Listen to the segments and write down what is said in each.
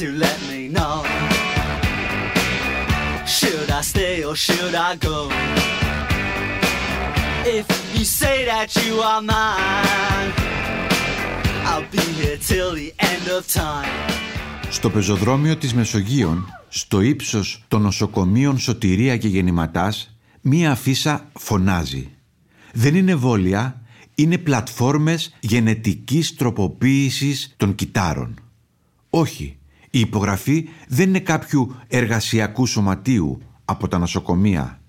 to let me know. Should I stay or should I go? If you say that you are mine, I'll be here till the end of time. Στο πεζοδρόμιο της Μεσογείων, στο ύψος των νοσοκομείων Σωτηρία και Γεννηματάς, μία αφίσα φωνάζει. Δεν είναι βόλια, είναι πλατφόρμες γενετικής τροποποίησης των κυτάρων. Όχι, η υπογραφή δεν είναι κάποιου εργασιακού σωματείου από τα νοσοκομεία.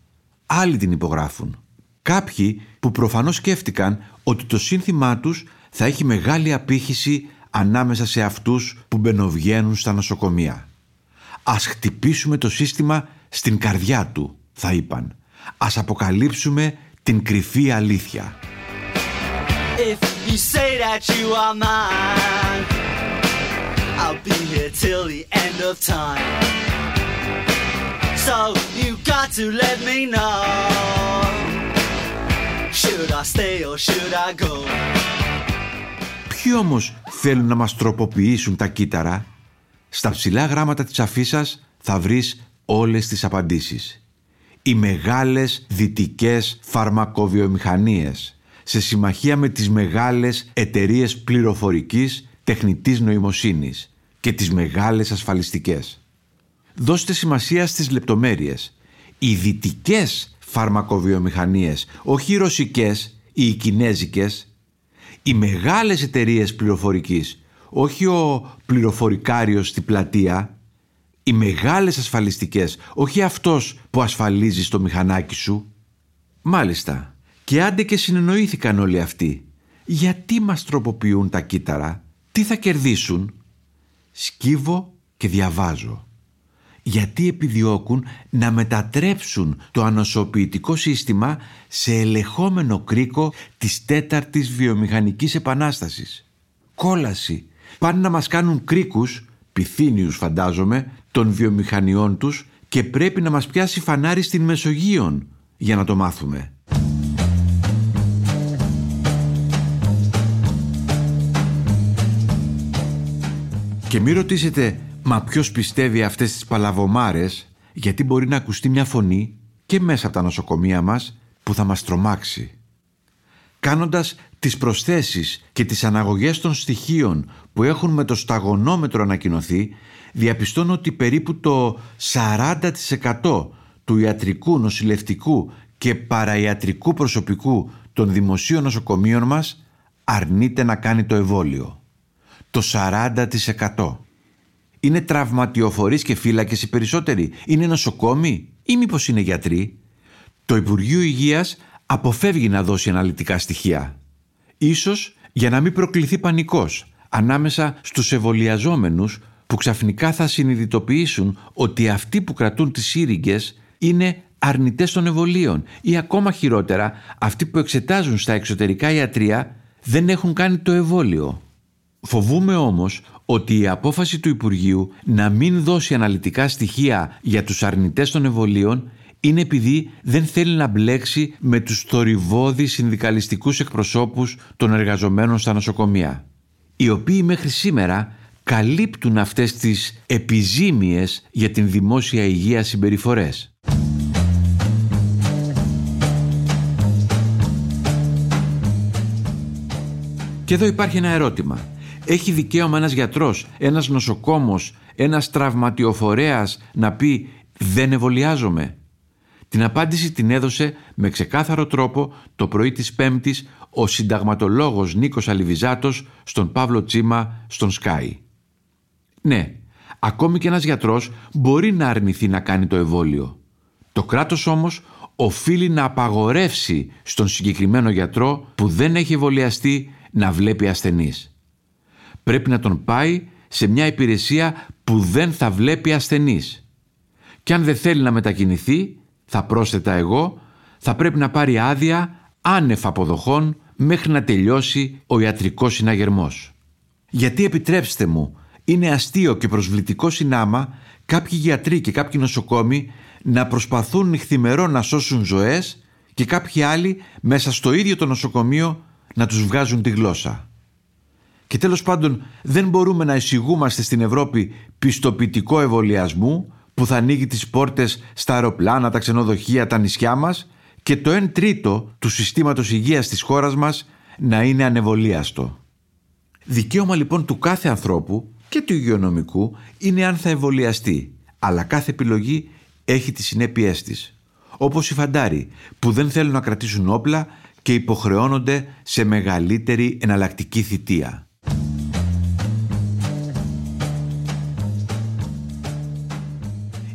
Άλλοι την υπογράφουν. Κάποιοι που προφανώς σκέφτηκαν ότι το σύνθημά τους θα έχει μεγάλη απήχηση ανάμεσα σε αυτούς που μπαινοβγαίνουν στα νοσοκομεία. Ας χτυπήσουμε το σύστημα στην καρδιά του, θα είπαν. Ας αποκαλύψουμε την κρυφή αλήθεια. If you say that you are mine, I'll be here till the end of time. So you got to let me know. Should I stay or should I go? Ποιοι όμως θέλουν να μας τροποποιήσουν τα κύτταρα; Στα ψηλά γράμματα της αφίσας θα βρεις όλες τις απαντήσεις. Οι μεγάλες δυτικές φαρμακοβιομηχανίες σε συμμαχία με τις μεγάλες εταιρείες πληροφορικής τεχνητής νοημοσύνης και τις μεγάλες ασφαλιστικές. Δώστε σημασία στις λεπτομέρειες. Οι δυτικές φαρμακοβιομηχανίες, όχι οι ρωσικές ή οι κινέζικες, οι μεγάλες εταιρείες πληροφορικής, όχι ο πληροφορικάριος στη πλατεία, οι μεγάλες ασφαλιστικές, όχι αυτός που ασφαλίζει στο μηχανάκι σου. Μάλιστα, και άντε και συνεννοήθηκαν όλοι αυτοί. Γιατί μας τροποποιούν τα κύτταρα, τι θα κερδίσουν; Σκύβω και διαβάζω γιατί επιδιώκουν να μετατρέψουν το ανοσοποιητικό σύστημα σε ελεγχόμενο κρίκο της τέταρτης βιομηχανικής επανάστασης; Κόλαση. Πάνε να μας κάνουν κρίκους, πυθύνιους φαντάζομαι, των βιομηχανιών τους και πρέπει να μας πιάσει φανάρι στην Μεσογείων για να το μάθουμε. Και μη ρωτήσετε Μα ποιος πιστεύει αυτές τις παλαβομάρες γιατί μπορεί να ακουστεί μια φωνή και μέσα από τα νοσοκομεία μας που θα μας τρομάξει. Κάνοντας τις προσθέσεις και τις αναγωγές των στοιχείων που έχουν με το σταγονόμετρο ανακοινωθεί, διαπιστώνω ότι περίπου το 40% του ιατρικού, νοσηλευτικού και παραϊατρικού προσωπικού των δημοσίων νοσοκομείων μας αρνείται να κάνει το εμβόλιο. Το 40%. Είναι τραυματιοφορείς και φύλακες οι περισσότεροι. Είναι νοσοκόμοι ή μήπως είναι γιατροί; Το Υπουργείο Υγείας αποφεύγει να δώσει αναλυτικά στοιχεία. Ίσως για να μην προκληθεί πανικός ανάμεσα στους ευολιαζόμενους που ξαφνικά θα συνειδητοποιήσουν ότι αυτοί που κρατούν τις σύριγγες είναι αρνητές των εμβολίων ή ακόμα χειρότερα αυτοί που εξετάζουν στα εξωτερικά ιατρία δεν έχουν κάνει το εμβόλιο. Φοβούμε όμως ότι η απόφαση του Υπουργείου να μην δώσει αναλυτικά στοιχεία για τους αρνητές των εμβολίων είναι επειδή δεν θέλει να μπλέξει με τους θορυβώδεις συνδικαλιστικούς εκπροσώπους των εργαζομένων στα νοσοκομεία, οι οποίοι μέχρι σήμερα καλύπτουν αυτές τις επιζήμιες για την δημόσια υγεία συμπεριφορές. Και εδώ υπάρχει ένα ερώτημα. Έχει δικαίωμα ένας γιατρός, ένας νοσοκόμος, ένας τραυματιοφορέας να πει «δεν εμβολιάζομαι». Την απάντηση την έδωσε με ξεκάθαρο τρόπο το πρωί της Πέμπτης ο συνταγματολόγος Νίκος Αλιβιζάτος στον Παύλο Τσίμα στον Σκάι. Ναι, ακόμη και ένας γιατρός μπορεί να αρνηθεί να κάνει το εμβόλιο. Το κράτος όμως οφείλει να απαγορεύσει στον συγκεκριμένο γιατρό που δεν έχει εμβολιαστεί να βλέπει ασθενείς πρέπει να τον πάει σε μια υπηρεσία που δεν θα βλέπει ασθενείς. Και αν δεν θέλει να μετακινηθεί, θα πρόσθετα εγώ, θα πρέπει να πάρει άδεια άνευ αποδοχών μέχρι να τελειώσει ο ιατρικός συναγερμός. Γιατί επιτρέψτε μου, είναι αστείο και προσβλητικό συνάμα κάποιοι γιατροί και κάποιοι νοσοκόμοι να προσπαθούν νυχθημερό να σώσουν ζωές και κάποιοι άλλοι μέσα στο ίδιο το νοσοκομείο να τους βγάζουν τη γλώσσα. Και τέλος πάντων δεν μπορούμε να εισηγούμαστε στην Ευρώπη πιστοποιητικό εμβολιασμού που θα ανοίγει τις πόρτες στα αεροπλάνα, τα ξενοδοχεία, τα νησιά μας και το 1 τρίτο του συστήματος υγείας της χώρας μας να είναι ανεβολίαστο. Δικαίωμα λοιπόν του κάθε ανθρώπου και του υγειονομικού είναι αν θα εμβολιαστεί, αλλά κάθε επιλογή έχει τις συνέπειές της. Όπως οι φαντάροι που δεν θέλουν να κρατήσουν όπλα και υποχρεώνονται σε μεγαλύτερη εναλλακτική θητεία.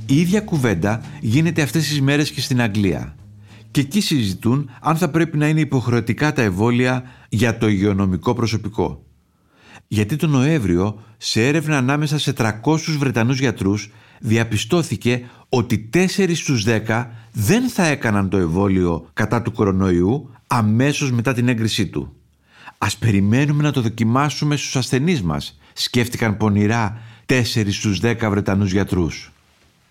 Η ίδια κουβέντα γίνεται αυτές τις μέρες και στην Αγγλία. Και εκεί συζητούν αν θα πρέπει να είναι υποχρεωτικά τα εμβόλια για το υγειονομικό προσωπικό. Γιατί τον Νοέμβριο, σε έρευνα ανάμεσα σε 300 Βρετανούς γιατρούς, διαπιστώθηκε ότι 4 στους 10 δεν θα έκαναν το εμβόλιο κατά του κορονοϊού αμέσως μετά την έγκρισή του. Ας περιμένουμε να το δοκιμάσουμε στους ασθενείς μας, σκέφτηκαν πονηρά 4 στους 10 Βρετανούς γιατρούς.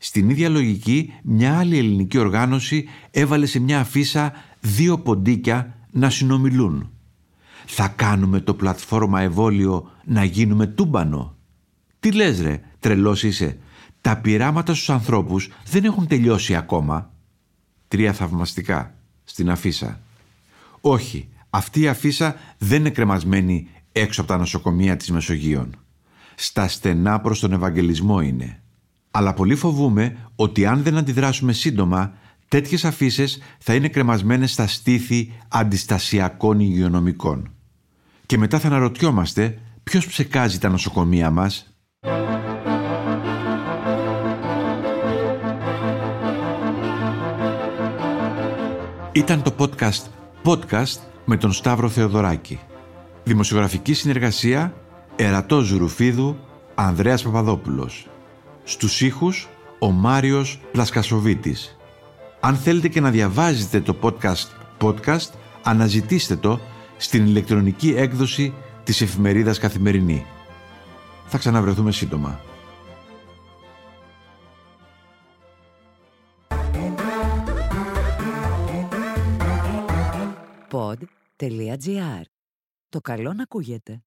Στην ίδια λογική, μια άλλη ελληνική οργάνωση έβαλε σε μια αφίσα δύο ποντίκια να συνομιλούν. Θα κάνουμε το πλατφόρμα εμβόλιο να γίνουμε τούμπανο. Τι λες ρε, τρελός είσαι. Τα πειράματα στους ανθρώπους δεν έχουν τελειώσει ακόμα. Τρία θαυμαστικά στην αφίσα. Όχι, αυτή η αφίσα δεν είναι κρεμασμένη έξω από τα νοσοκομεία της Μεσογείων. Στα στενά προς τον Ευαγγελισμό είναι. Αλλά πολύ φοβούμε ότι αν δεν αντιδράσουμε σύντομα, τέτοιες αφήσεις θα είναι κρεμασμένες στα στήθη αντιστασιακών υγειονομικών. Και μετά θα αναρωτιόμαστε ποιος ψεκάζει τα νοσοκομεία μας. Ήταν το podcast podcast με τον Σταύρο Θεοδωράκη. Δημοσιογραφική συνεργασία Ερατός Ζουρουφίδου Ανδρέας Παπαδόπουλος. Στους ήχους ο Μάριος Πλασκασοβίτης. Αν θέλετε και να διαβάζετε το podcast podcast, αναζητήστε το στην ηλεκτρονική έκδοση της εφημερίδας Καθημερινή. Θα ξαναβρεθούμε σύντομα. Pod.gr. Το καλό να ακούγεται.